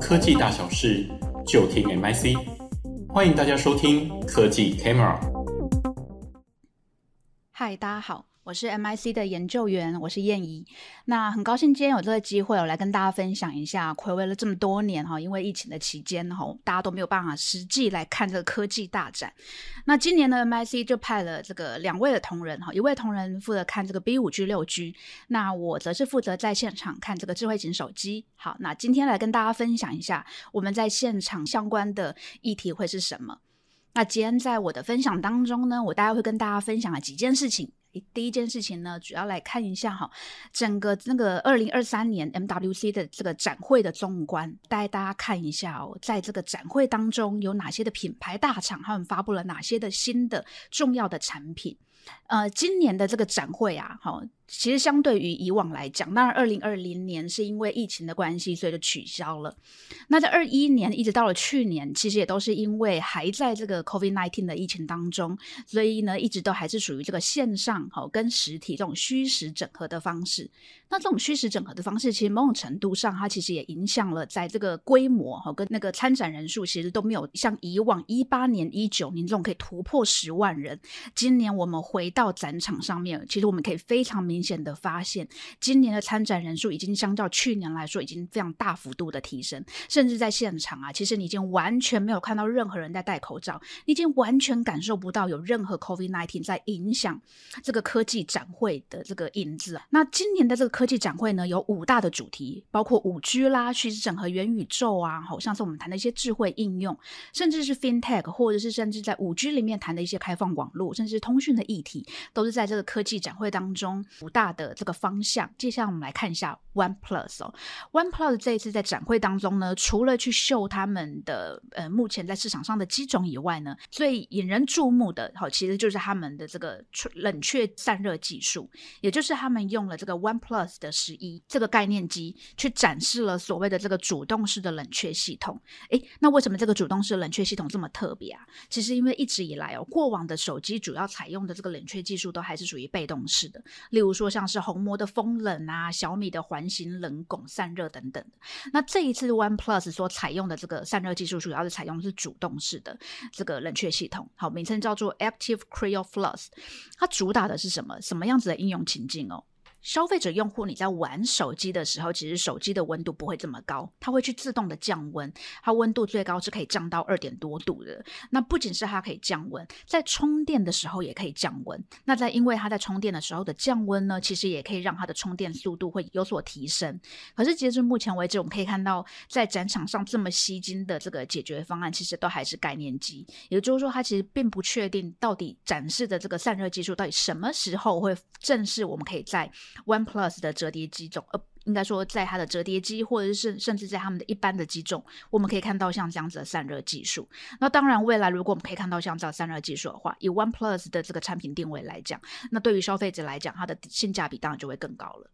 科技大小事就听 MIC，欢迎大家收听科技 Camera。嗨，大家好。我是 MIC 的研究员，我是燕怡。那很高兴今天有这个机会，我来跟大家分享一下，睽违了这么多年哈，因为疫情的期间哈，大家都没有办法实际来看这个科技大展。那今年呢，MIC 就派了这个两位的同仁哈，一位同仁负责看这个 B 五 G 六 G，那我则是负责在现场看这个智慧型手机。好，那今天来跟大家分享一下我们在现场相关的议题会是什么。那今天在我的分享当中呢，我大概会跟大家分享了几件事情。第一件事情呢，主要来看一下哈，整个那个二零二三年 MWC 的这个展会的纵观，带大家看一下哦，在这个展会当中有哪些的品牌大厂，他们发布了哪些的新的重要的产品。呃，今年的这个展会啊，哈。其实相对于以往来讲，当然二零二零年是因为疫情的关系，所以就取消了。那在二一年一直到了去年，其实也都是因为还在这个 COVID-19 的疫情当中，所以呢，一直都还是属于这个线上哈跟实体这种虚实整合的方式。那这种虚实整合的方式，其实某种程度上，它其实也影响了在这个规模哈跟那个参展人数，其实都没有像以往一八年、一九年这种可以突破十万人。今年我们回到展场上面，其实我们可以非常明显的发现，今年的参展人数已经相较去年来说，已经非常大幅度的提升。甚至在现场啊，其实你已经完全没有看到任何人在戴口罩，你已经完全感受不到有任何 COVID-19 在影响这个科技展会的这个影子。那今年的这个科技展会呢，有五大的主题，包括五 G 啦、虚实整合、元宇宙啊，好像是我们谈的一些智慧应用，甚至是 FinTech，或者是甚至在五 G 里面谈的一些开放网络，甚至是通讯的议体，都是在这个科技展会当中五大的这个方向。接下来我们来看一下 OnePlus 哦，OnePlus 这一次在展会当中呢，除了去秀他们的呃目前在市场上的机种以外呢，最引人注目的好，其实就是他们的这个冷却散热技术，也就是他们用了这个 OnePlus 的十一这个概念机去展示了所谓的这个主动式的冷却系统。诶，那为什么这个主动式冷却系统这么特别啊？其实因为一直以来哦，过往的手机主要采用的这个冷却技术都还是属于被动式的，例如说像是红魔的风冷啊、小米的环形冷拱散热等等。那这一次 OnePlus 所采用的这个散热技术，主要是采用是主动式的这个冷却系统，好，名称叫做 Active CryoFlush。它主打的是什么？什么样子的应用情境哦？消费者用户，你在玩手机的时候，其实手机的温度不会这么高，它会去自动的降温，它温度最高是可以降到二点多度的。那不仅是它可以降温，在充电的时候也可以降温。那在因为它在充电的时候的降温呢，其实也可以让它的充电速度会有所提升。可是截至目前为止，我们可以看到在展场上这么吸睛的这个解决方案，其实都还是概念机，也就是说，它其实并不确定到底展示的这个散热技术到底什么时候会正式我们可以在 OnePlus 的折叠机种，呃，应该说在它的折叠机，或者是甚至在他们的一般的机种，我们可以看到像这样子的散热技术。那当然，未来如果我们可以看到像这样散热技术的话，以 OnePlus 的这个产品定位来讲，那对于消费者来讲，它的性价比当然就会更高了。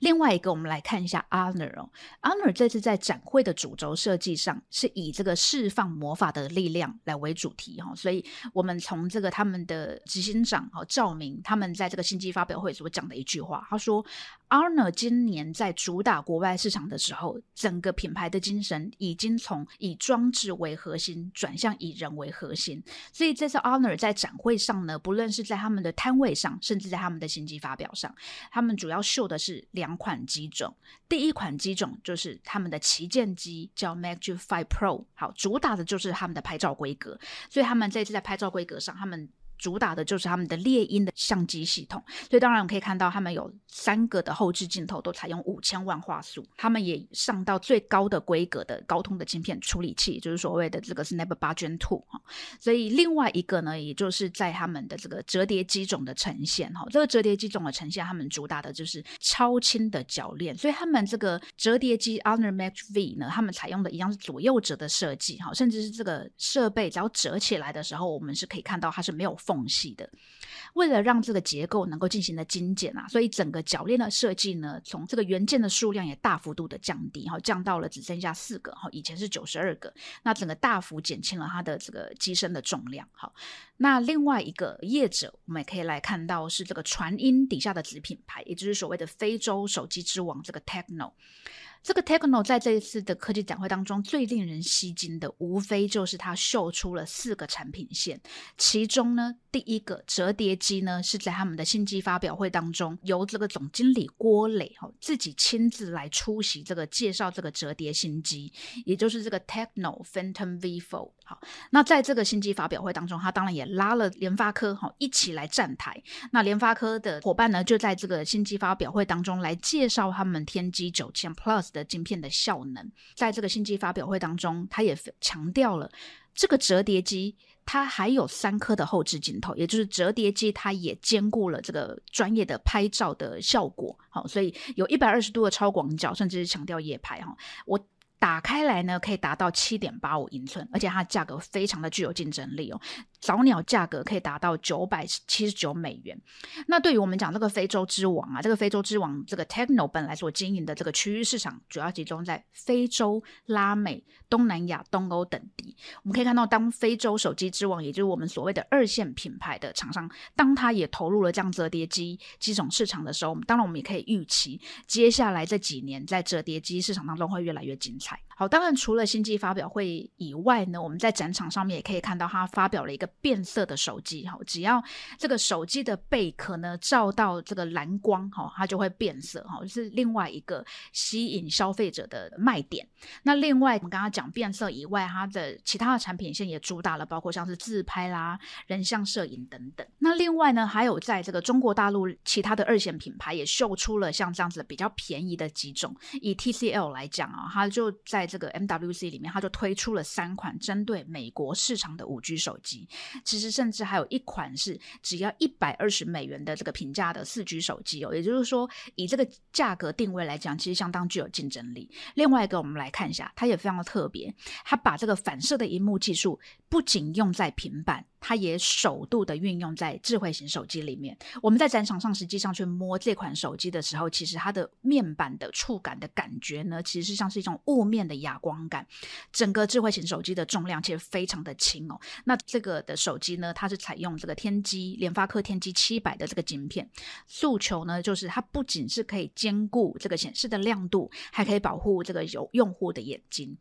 另外一个，我们来看一下 Honor 哦，Honor 这次在展会的主轴设计上是以这个释放魔法的力量来为主题哈，所以我们从这个他们的执行长哈赵明他们在这个新机发表会所讲的一句话，他说。Honor 今年在主打国外市场的时候，整个品牌的精神已经从以装置为核心转向以人为核心。所以这次 Honor 在展会上呢，不论是在他们的摊位上，甚至在他们的新机发表上，他们主要秀的是两款机种。第一款机种就是他们的旗舰机，叫 Magic 5 Pro，好，主打的就是他们的拍照规格。所以他们这次在拍照规格上，他们。主打的就是他们的猎鹰的相机系统，所以当然我们可以看到，他们有三个的后置镜头都采用五千万画素，他们也上到最高的规格的高通的芯片处理器，就是所谓的这个 Snap 八 Gen Two 哈。所以另外一个呢，也就是在他们的这个折叠机种的呈现哈，这个折叠机种的呈现，他们主打的就是超轻的铰链，所以他们这个折叠机 Honor Magic V 呢，他们采用的一样是左右折的设计哈，甚至是这个设备只要折起来的时候，我们是可以看到它是没有。缝隙的，为了让这个结构能够进行的精简啊，所以整个铰链的设计呢，从这个元件的数量也大幅度的降低，哈，降到了只剩下四个，哈，以前是九十二个，那整个大幅减轻了它的这个机身的重量，好，那另外一个业者，我们也可以来看到是这个传音底下的子品牌，也就是所谓的非洲手机之王这个 Techno。这个 Techno 在这一次的科技展会当中，最令人吸睛的，无非就是它秀出了四个产品线。其中呢，第一个折叠机呢，是在他们的新机发表会当中，由这个总经理郭磊哈自己亲自来出席这个介绍这个折叠新机，也就是这个 Techno Phantom V Fold。好，那在这个新机发表会当中，他当然也拉了联发科哈一起来站台。那联发科的伙伴呢，就在这个新机发表会当中来介绍他们天玑九千 Plus。的晶片的效能，在这个新机发表会当中，他也强调了这个折叠机，它还有三颗的后置镜头，也就是折叠机，它也兼顾了这个专业的拍照的效果。好，所以有一百二十度的超广角，甚至是强调夜拍。哈，我。打开来呢，可以达到七点八五英寸，而且它的价格非常的具有竞争力哦。早鸟价格可以达到九百七十九美元。那对于我们讲这个非洲之王啊，这个非洲之王这个 Techno 本来所经营的这个区域市场，主要集中在非洲、拉美、东南亚、东欧等地。我们可以看到，当非洲手机之王，也就是我们所谓的二线品牌的厂商，当它也投入了这样折叠机机种市场的时候，当然我们也可以预期，接下来这几年在折叠机市场当中会越来越精好，当然除了新机发表会以外呢，我们在展场上面也可以看到，它发表了一个变色的手机。哈，只要这个手机的背壳呢照到这个蓝光，哈，它就会变色。哈，是另外一个吸引消费者的卖点。那另外，我们刚刚讲变色以外，它的其他的产品线也主打了，包括像是自拍啦、人像摄影等等。那另外呢，还有在这个中国大陆其他的二线品牌也秀出了像这样子比较便宜的几种。以 TCL 来讲啊，它就在这个 MWC 里面，它就推出了三款针对美国市场的五 G 手机。其实甚至还有一款是只要一百二十美元的这个平价的四 G 手机哦。也就是说，以这个价格定位来讲，其实相当具有竞争力。另外一个，我们来看一下，它也非常的特别，它把这个反射的荧幕技术不仅用在平板。它也首度的运用在智慧型手机里面。我们在展场上实际上去摸这款手机的时候，其实它的面板的触感的感觉呢，其实是像是一种雾面的哑光感。整个智慧型手机的重量其实非常的轻哦。那这个的手机呢，它是采用这个天玑联发科天玑七百的这个晶片，诉求呢就是它不仅是可以兼顾这个显示的亮度，还可以保护这个有用户的眼睛。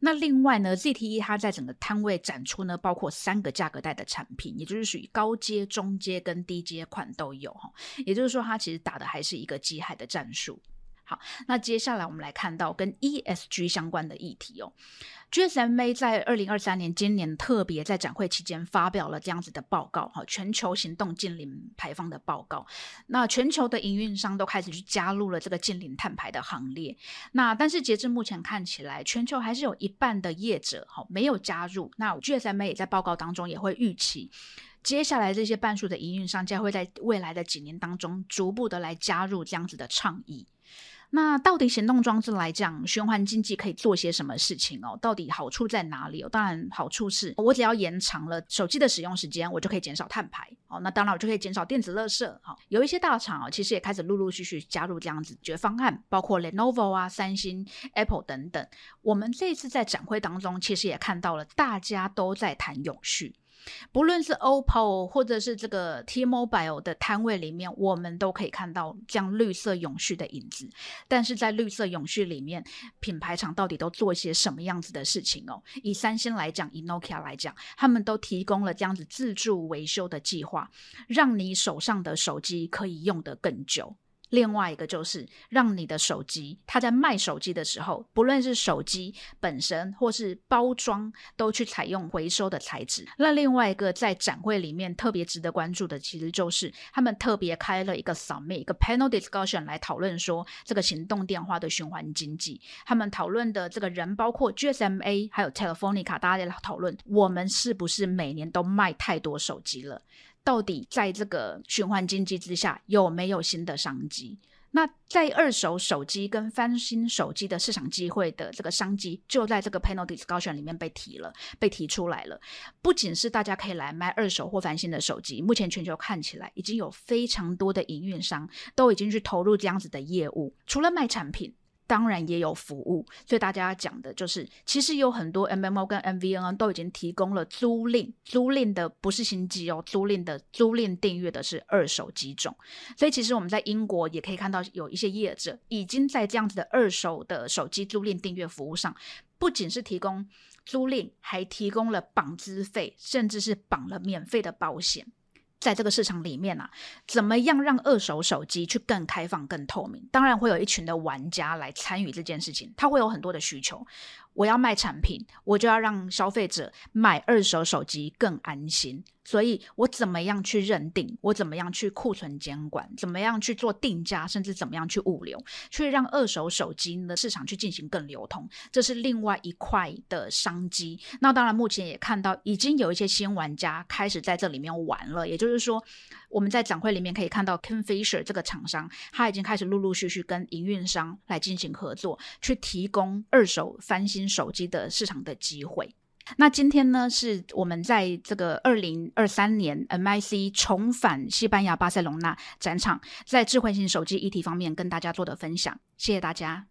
那另外呢，ZTE 它在整个摊位展出呢，包括三个价格带的产品，也就是属于高阶、中阶跟低阶款都有哈。也就是说，它其实打的还是一个机海的战术。好，那接下来我们来看到跟 ESG 相关的议题哦。GSMA 在二零二三年今年特别在展会期间发表了这样子的报告哈，全球行动净零排放的报告。那全球的营运商都开始去加入了这个净零碳排的行列。那但是截至目前看起来，全球还是有一半的业者哈没有加入。那 GSMA 也在报告当中也会预期，接下来这些半数的营运商将会在未来的几年当中逐步的来加入这样子的倡议。那到底行动装置来讲，循环经济可以做些什么事情哦？到底好处在哪里哦？当然，好处是我只要延长了手机的使用时间，我就可以减少碳排哦。那当然，我就可以减少电子垃圾。好，有一些大厂啊，其实也开始陆陆续续加入这样子解决方案，包括 Lenovo 啊、三星、Apple 等等。我们这次在展会当中，其实也看到了大家都在谈永续。不论是 OPPO 或者是这个 T-Mobile 的摊位里面，我们都可以看到这样绿色永续的影子。但是在绿色永续里面，品牌厂到底都做些什么样子的事情哦？以三星来讲，以 Nokia 来讲，他们都提供了这样子自助维修的计划，让你手上的手机可以用得更久。另外一个就是让你的手机，它在卖手机的时候，不论是手机本身或是包装，都去采用回收的材质。那另外一个在展会里面特别值得关注的，其实就是他们特别开了一个 summit，一个 panel discussion 来讨论说这个行动电话的循环经济。他们讨论的这个人包括 GSMA 还有 Telefonica，大家在讨论我们是不是每年都卖太多手机了。到底在这个循环经济之下有没有新的商机？那在二手手机跟翻新手机的市场机会的这个商机，就在这个 panel discussion 里面被提了，被提出来了。不仅是大家可以来卖二手或翻新的手机，目前全球看起来已经有非常多的营运商都已经去投入这样子的业务。除了卖产品，当然也有服务，所以大家要讲的就是，其实有很多 MMO 跟 MVNO 都已经提供了租赁，租赁的不是新机哦，租赁的租赁订阅的是二手机种。所以其实我们在英国也可以看到有一些业者已经在这样子的二手的手机租赁订阅服务上，不仅是提供租赁，还提供了绑资费，甚至是绑了免费的保险。在这个市场里面啊，怎么样让二手手机去更开放、更透明？当然会有一群的玩家来参与这件事情，他会有很多的需求。我要卖产品，我就要让消费者买二手手机更安心。所以我怎么样去认定？我怎么样去库存监管？怎么样去做定价？甚至怎么样去物流，去让二手手机的市场去进行更流通？这是另外一块的商机。那当然，目前也看到已经有一些新玩家开始在这里面玩了。也就是说，我们在展会里面可以看到 k i n f i s h e r 这个厂商，他已经开始陆陆续续跟营运商来进行合作，去提供二手翻新手机的市场的机会。那今天呢，是我们在这个二零二三年 MIC 重返西班牙巴塞隆纳展场，在智慧型手机议题方面跟大家做的分享，谢谢大家。